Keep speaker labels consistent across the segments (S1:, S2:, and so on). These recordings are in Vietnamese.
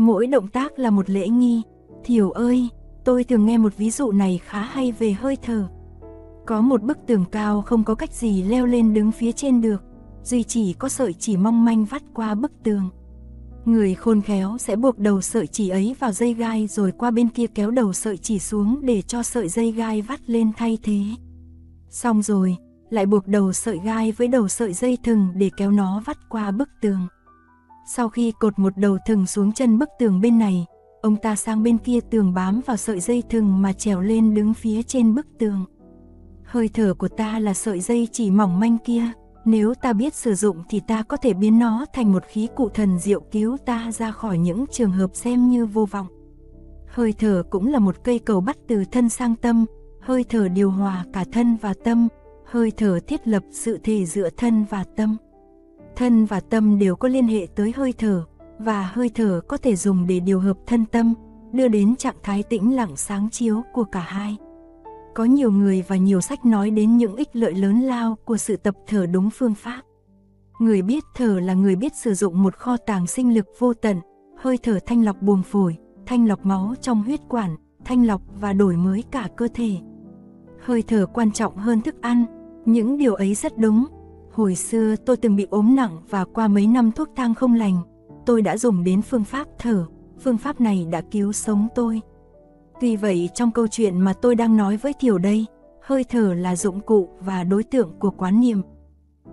S1: Mỗi động tác là một lễ nghi. Thiểu ơi, tôi thường nghe một ví dụ này khá hay về hơi thở. Có một bức tường cao không có cách gì leo lên đứng phía trên được, duy chỉ có sợi chỉ mong manh vắt qua bức tường. Người khôn khéo sẽ buộc đầu sợi chỉ ấy vào dây gai rồi qua bên kia kéo đầu sợi chỉ xuống để cho sợi dây gai vắt lên thay thế. Xong rồi, lại buộc đầu sợi gai với đầu sợi dây thừng để kéo nó vắt qua bức tường. Sau khi cột một đầu thừng xuống chân bức tường bên này, ông ta sang bên kia tường bám vào sợi dây thừng mà trèo lên đứng phía trên bức tường. Hơi thở của ta là sợi dây chỉ mỏng manh kia, nếu ta biết sử dụng thì ta có thể biến nó thành một khí cụ thần diệu cứu ta ra khỏi những trường hợp xem như vô vọng. Hơi thở cũng là một cây cầu bắt từ thân sang tâm, hơi thở điều hòa cả thân và tâm, hơi thở thiết lập sự thể giữa thân và tâm. Thân và tâm đều có liên hệ tới hơi thở, và hơi thở có thể dùng để điều hợp thân tâm, đưa đến trạng thái tĩnh lặng sáng chiếu của cả hai. Có nhiều người và nhiều sách nói đến những ích lợi lớn lao của sự tập thở đúng phương pháp. Người biết thở là người biết sử dụng một kho tàng sinh lực vô tận, hơi thở thanh lọc buồng phổi, thanh lọc máu trong huyết quản, thanh lọc và đổi mới cả cơ thể. Hơi thở quan trọng hơn thức ăn, những điều ấy rất đúng. Hồi xưa tôi từng bị ốm nặng và qua mấy năm thuốc thang không lành, tôi đã dùng đến phương pháp thở, phương pháp này đã cứu sống tôi. Tuy vậy trong câu chuyện mà tôi đang nói với Thiểu đây, hơi thở là dụng cụ và đối tượng của quán niệm.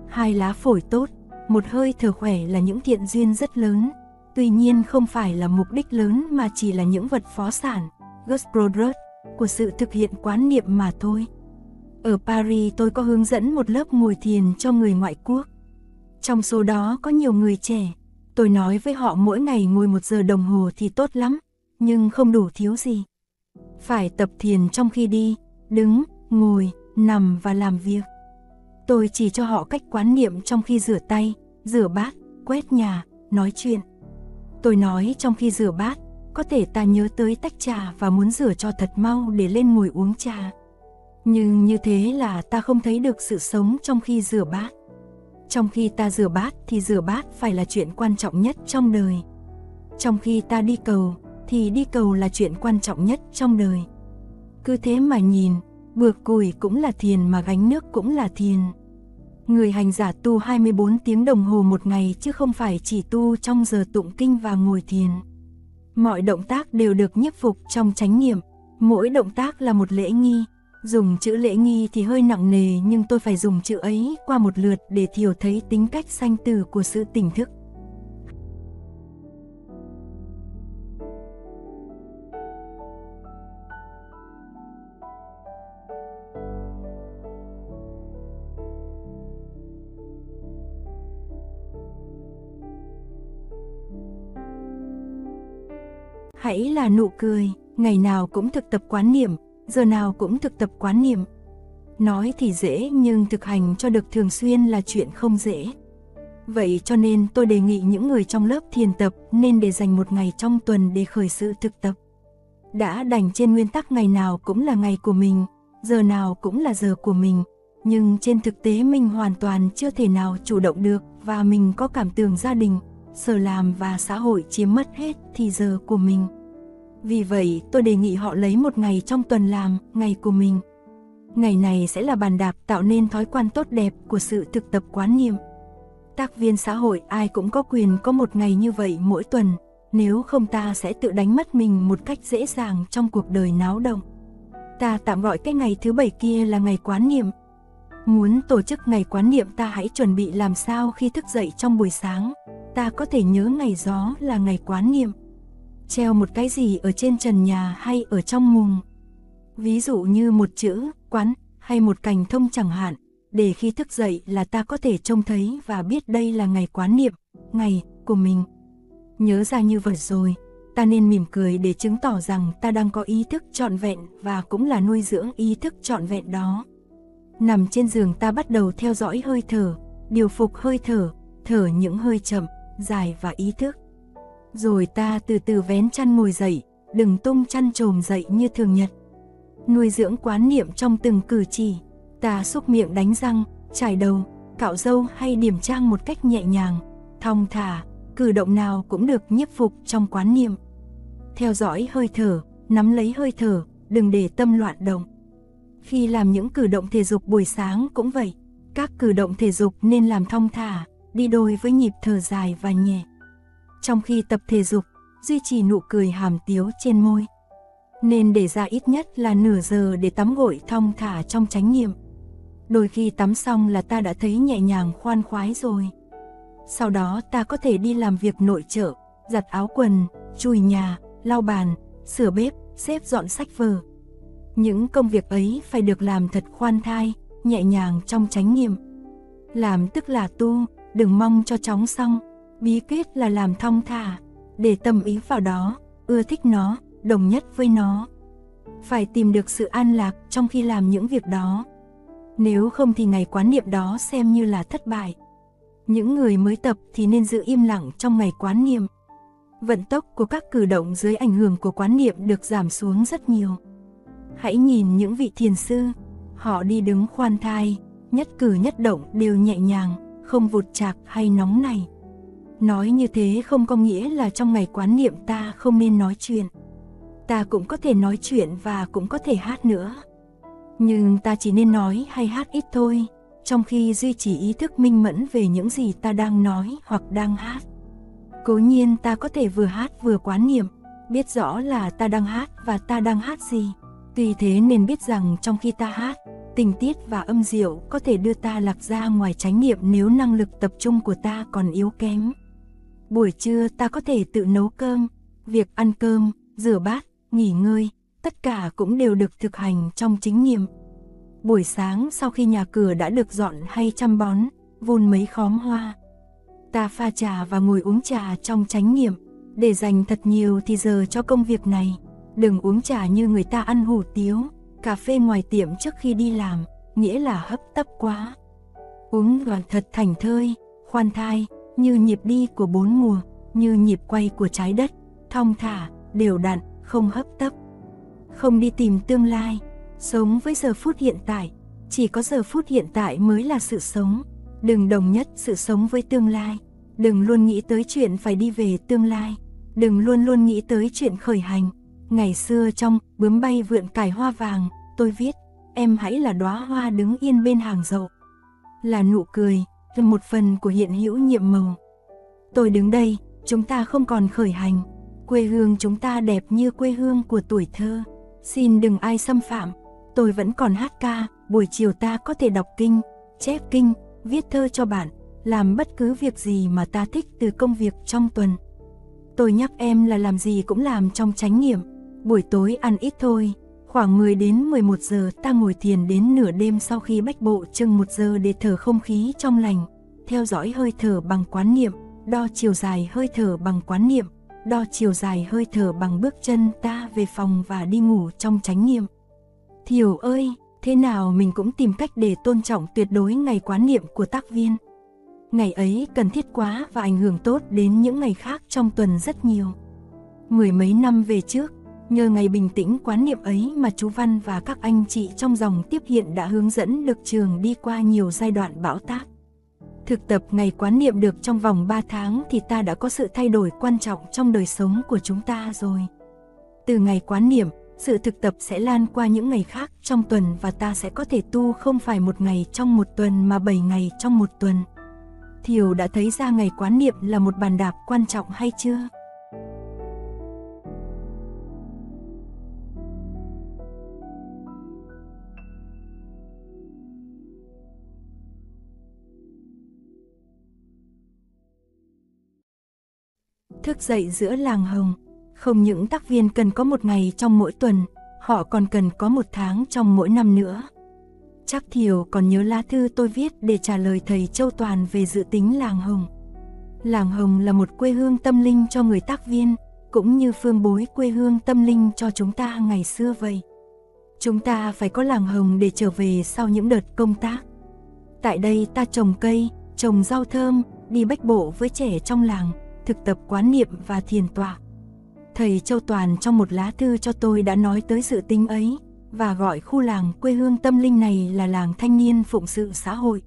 S1: Hai lá phổi tốt, một hơi thở khỏe là những thiện duyên rất lớn, tuy nhiên không phải là mục đích lớn mà chỉ là những vật phó sản, Gus Brodert, của sự thực hiện quán niệm mà thôi. Ở Paris tôi có hướng dẫn một lớp ngồi thiền cho người ngoại quốc. Trong số đó có nhiều người trẻ, tôi nói với họ mỗi ngày ngồi một giờ đồng hồ thì tốt lắm, nhưng không đủ thiếu gì. Phải tập thiền trong khi đi, đứng, ngồi, nằm và làm việc. Tôi chỉ cho họ cách quán niệm trong khi rửa tay, rửa bát, quét nhà, nói chuyện. Tôi nói trong khi rửa bát, có thể ta nhớ tới tách trà và muốn rửa cho thật mau để lên ngồi uống trà. Nhưng như thế là ta không thấy được sự sống trong khi rửa bát. Trong khi ta rửa bát thì rửa bát phải là chuyện quan trọng nhất trong đời. Trong khi ta đi cầu thì đi cầu là chuyện quan trọng nhất trong đời. Cứ thế mà nhìn, bược củi cũng là thiền mà gánh nước cũng là thiền. Người hành giả tu 24 tiếng đồng hồ một ngày chứ không phải chỉ tu trong giờ tụng kinh và ngồi thiền. Mọi động tác đều được nhiếp phục trong chánh niệm, mỗi động tác là một lễ nghi. Dùng chữ lễ nghi thì hơi nặng nề nhưng tôi phải dùng chữ ấy qua một lượt để thiểu thấy tính cách sanh tử của sự tỉnh thức. Hãy là nụ cười, ngày nào cũng thực tập quán niệm, giờ nào cũng thực tập quán niệm. Nói thì dễ nhưng thực hành cho được thường xuyên là chuyện không dễ. Vậy cho nên tôi đề nghị những người trong lớp thiền tập nên để dành một ngày trong tuần để khởi sự thực tập. Đã đành trên nguyên tắc ngày nào cũng là ngày của mình, giờ nào cũng là giờ của mình, nhưng trên thực tế mình hoàn toàn chưa thể nào chủ động được và mình có cảm tưởng gia đình, sở làm và xã hội chiếm mất hết thì giờ của mình. Vì vậy, tôi đề nghị họ lấy một ngày trong tuần làm, ngày của mình. Ngày này sẽ là bàn đạp tạo nên thói quen tốt đẹp của sự thực tập quán niệm. Tác viên xã hội ai cũng có quyền có một ngày như vậy mỗi tuần, nếu không ta sẽ tự đánh mất mình một cách dễ dàng trong cuộc đời náo động. Ta tạm gọi cái ngày thứ bảy kia là ngày quán niệm. Muốn tổ chức ngày quán niệm ta hãy chuẩn bị làm sao khi thức dậy trong buổi sáng, ta có thể nhớ ngày gió là ngày quán niệm treo một cái gì ở trên trần nhà hay ở trong mùng. Ví dụ như một chữ, quán, hay một cành thông chẳng hạn, để khi thức dậy là ta có thể trông thấy và biết đây là ngày quán niệm, ngày của mình. Nhớ ra như vậy rồi, ta nên mỉm cười để chứng tỏ rằng ta đang có ý thức trọn vẹn và cũng là nuôi dưỡng ý thức trọn vẹn đó. Nằm trên giường ta bắt đầu theo dõi hơi thở, điều phục hơi thở, thở những hơi chậm, dài và ý thức rồi ta từ từ vén chăn ngồi dậy, đừng tung chăn trồm dậy như thường nhật. Nuôi dưỡng quán niệm trong từng cử chỉ, ta xúc miệng đánh răng, chải đầu, cạo râu hay điểm trang một cách nhẹ nhàng, thong thả, cử động nào cũng được nhiếp phục trong quán niệm. Theo dõi hơi thở, nắm lấy hơi thở, đừng để tâm loạn động. Khi làm những cử động thể dục buổi sáng cũng vậy, các cử động thể dục nên làm thong thả, đi đôi với nhịp thở dài và nhẹ. Trong khi tập thể dục, duy trì nụ cười hàm tiếu trên môi. Nên để ra ít nhất là nửa giờ để tắm gội thong thả trong chánh niệm. Đôi khi tắm xong là ta đã thấy nhẹ nhàng khoan khoái rồi. Sau đó ta có thể đi làm việc nội trợ, giặt áo quần, chùi nhà, lau bàn, sửa bếp, xếp dọn sách vở. Những công việc ấy phải được làm thật khoan thai, nhẹ nhàng trong chánh niệm. Làm tức là tu, đừng mong cho chóng xong, bí quyết là làm thong thả, để tâm ý vào đó, ưa thích nó, đồng nhất với nó. Phải tìm được sự an lạc trong khi làm những việc đó. Nếu không thì ngày quán niệm đó xem như là thất bại. Những người mới tập thì nên giữ im lặng trong ngày quán niệm. Vận tốc của các cử động dưới ảnh hưởng của quán niệm được giảm xuống rất nhiều. Hãy nhìn những vị thiền sư, họ đi đứng khoan thai, nhất cử nhất động đều nhẹ nhàng, không vụt chạc hay nóng này. Nói như thế không có nghĩa là trong ngày quán niệm ta không nên nói chuyện. Ta cũng có thể nói chuyện và cũng có thể hát nữa. Nhưng ta chỉ nên nói hay hát ít thôi, trong khi duy trì ý thức minh mẫn về những gì ta đang nói hoặc đang hát. Cố nhiên ta có thể vừa hát vừa quán niệm, biết rõ là ta đang hát và ta đang hát gì. Tuy thế nên biết rằng trong khi ta hát, tình tiết và âm diệu có thể đưa ta lạc ra ngoài chánh niệm nếu năng lực tập trung của ta còn yếu kém. Buổi trưa ta có thể tự nấu cơm, việc ăn cơm, rửa bát, nghỉ ngơi, tất cả cũng đều được thực hành trong chính niệm. Buổi sáng sau khi nhà cửa đã được dọn hay chăm bón, vun mấy khóm hoa, ta pha trà và ngồi uống trà trong chánh niệm, để dành thật nhiều thì giờ cho công việc này. Đừng uống trà như người ta ăn hủ tiếu, cà phê ngoài tiệm trước khi đi làm, nghĩa là hấp tấp quá. Uống đoàn thật thành thơi, khoan thai, như nhịp đi của bốn mùa, như nhịp quay của trái đất, thong thả, đều đặn, không hấp tấp. Không đi tìm tương lai, sống với giờ phút hiện tại, chỉ có giờ phút hiện tại mới là sự sống. Đừng đồng nhất sự sống với tương lai, đừng luôn nghĩ tới chuyện phải đi về tương lai, đừng luôn luôn nghĩ tới chuyện khởi hành. Ngày xưa trong bướm bay vượn cải hoa vàng, tôi viết, em hãy là đóa hoa đứng yên bên hàng dậu. Là nụ cười, một phần của hiện hữu nhiệm màu. Tôi đứng đây, chúng ta không còn khởi hành, quê hương chúng ta đẹp như quê hương của tuổi thơ. Xin đừng ai xâm phạm, tôi vẫn còn hát ca, buổi chiều ta có thể đọc kinh, chép kinh, viết thơ cho bạn, làm bất cứ việc gì mà ta thích từ công việc trong tuần. Tôi nhắc em là làm gì cũng làm trong chánh nghiệm, buổi tối ăn ít thôi, khoảng 10 đến 11 giờ ta ngồi thiền đến nửa đêm sau khi bách bộ chừng một giờ để thở không khí trong lành, theo dõi hơi thở bằng quán niệm, đo chiều dài hơi thở bằng quán niệm, đo chiều dài hơi thở bằng bước chân ta về phòng và đi ngủ trong chánh niệm. Thiều ơi, thế nào mình cũng tìm cách để tôn trọng tuyệt đối ngày quán niệm của tác viên. Ngày ấy cần thiết quá và ảnh hưởng tốt đến những ngày khác trong tuần rất nhiều. Mười mấy năm về trước, nhờ ngày bình tĩnh quán niệm ấy mà chú Văn và các anh chị trong dòng tiếp hiện đã hướng dẫn được trường đi qua nhiều giai đoạn bão táp. Thực tập ngày quán niệm được trong vòng 3 tháng thì ta đã có sự thay đổi quan trọng trong đời sống của chúng ta rồi. Từ ngày quán niệm, sự thực tập sẽ lan qua những ngày khác trong tuần và ta sẽ có thể tu không phải một ngày trong một tuần mà 7 ngày trong một tuần. Thiều đã thấy ra ngày quán niệm là một bàn đạp quan trọng hay chưa? Thức dậy giữa làng hồng, không những tác viên cần có một ngày trong mỗi tuần, họ còn cần có một tháng trong mỗi năm nữa. Chắc Thiều còn nhớ lá thư tôi viết để trả lời thầy Châu Toàn về dự tính làng Hồng. Làng Hồng là một quê hương tâm linh cho người tác viên, cũng như phương bối quê hương tâm linh cho chúng ta ngày xưa vậy. Chúng ta phải có làng Hồng để trở về sau những đợt công tác. Tại đây ta trồng cây, trồng rau thơm, đi bách bộ với trẻ trong làng, thực tập quán niệm và thiền tọa. Thầy Châu Toàn trong một lá thư cho tôi đã nói tới sự tính ấy và gọi khu làng quê hương tâm linh này là làng thanh niên phụng sự xã hội.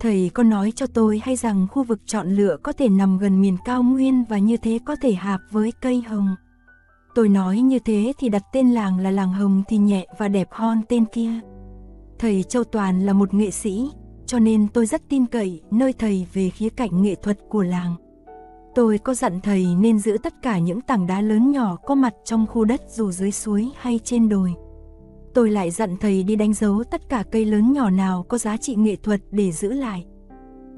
S1: Thầy có nói cho tôi hay rằng khu vực chọn lựa có thể nằm gần miền cao nguyên và như thế có thể hạp với cây hồng. Tôi nói như thế thì đặt tên làng là làng hồng thì nhẹ và đẹp hơn tên kia. Thầy Châu Toàn là một nghệ sĩ, cho nên tôi rất tin cậy nơi thầy về khía cạnh nghệ thuật của làng. Tôi có dặn thầy nên giữ tất cả những tảng đá lớn nhỏ có mặt trong khu đất dù dưới suối hay trên đồi. Tôi lại dặn thầy đi đánh dấu tất cả cây lớn nhỏ nào có giá trị nghệ thuật để giữ lại.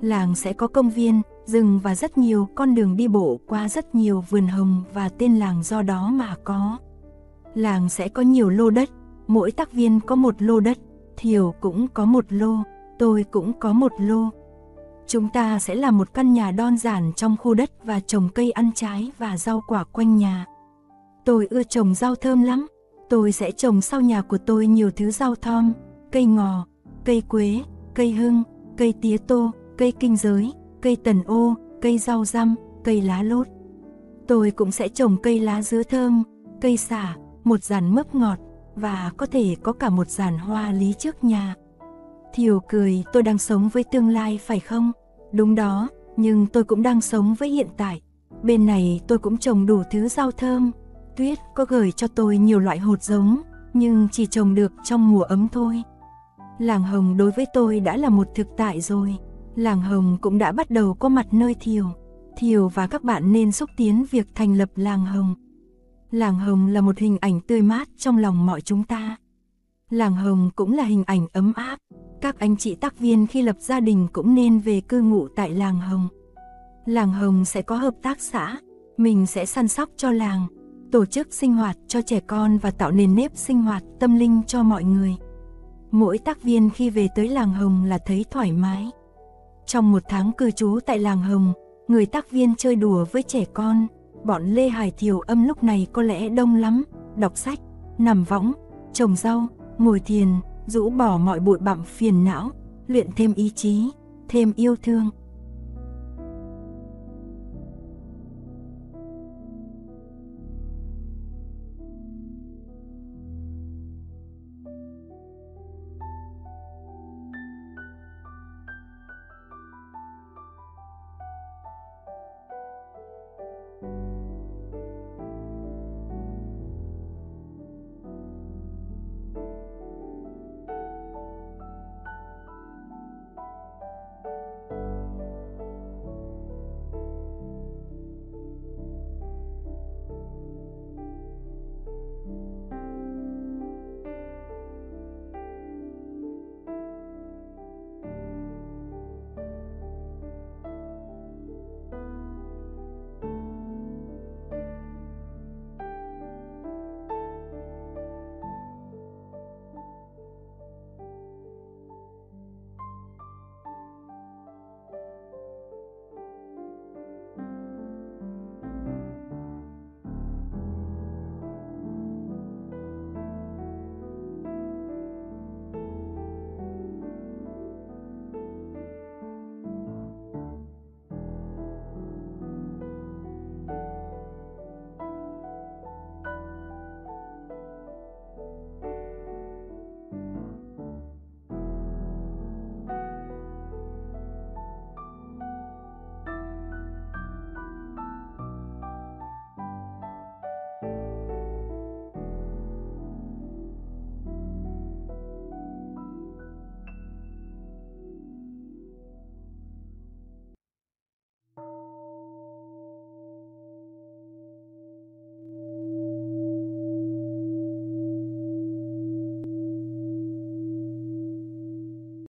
S1: Làng sẽ có công viên, rừng và rất nhiều con đường đi bộ qua rất nhiều vườn hồng và tên làng do đó mà có. Làng sẽ có nhiều lô đất, mỗi tác viên có một lô đất, Thiều cũng có một lô, tôi cũng có một lô. Chúng ta sẽ làm một căn nhà đơn giản trong khu đất và trồng cây ăn trái và rau quả quanh nhà. Tôi ưa trồng rau thơm lắm. Tôi sẽ trồng sau nhà của tôi nhiều thứ rau thơm, cây ngò, cây quế, cây hưng, cây tía tô, cây kinh giới, cây tần ô, cây rau răm, cây lá lốt. Tôi cũng sẽ trồng cây lá dứa thơm, cây xả, một dàn mướp ngọt và có thể có cả một dàn hoa lý trước nhà. Thiều cười, tôi đang sống với tương lai phải không? Đúng đó, nhưng tôi cũng đang sống với hiện tại. Bên này tôi cũng trồng đủ thứ rau thơm. Tuyết có gửi cho tôi nhiều loại hột giống, nhưng chỉ trồng được trong mùa ấm thôi. Làng Hồng đối với tôi đã là một thực tại rồi. Làng Hồng cũng đã bắt đầu có mặt nơi Thiều. Thiều và các bạn nên xúc tiến việc thành lập Làng Hồng. Làng Hồng là một hình ảnh tươi mát trong lòng mọi chúng ta. Làng Hồng cũng là hình ảnh ấm áp. Các anh chị tác viên khi lập gia đình cũng nên về cư ngụ tại làng Hồng. Làng Hồng sẽ có hợp tác xã, mình sẽ săn sóc cho làng, tổ chức sinh hoạt cho trẻ con và tạo nền nếp sinh hoạt tâm linh cho mọi người. Mỗi tác viên khi về tới làng Hồng là thấy thoải mái. Trong một tháng cư trú tại làng Hồng, người tác viên chơi đùa với trẻ con, bọn Lê Hải Thiều âm lúc này có lẽ đông lắm, đọc sách, nằm võng, trồng rau, ngồi thiền, rũ bỏ mọi bụi bặm phiền não, luyện thêm ý chí, thêm yêu thương.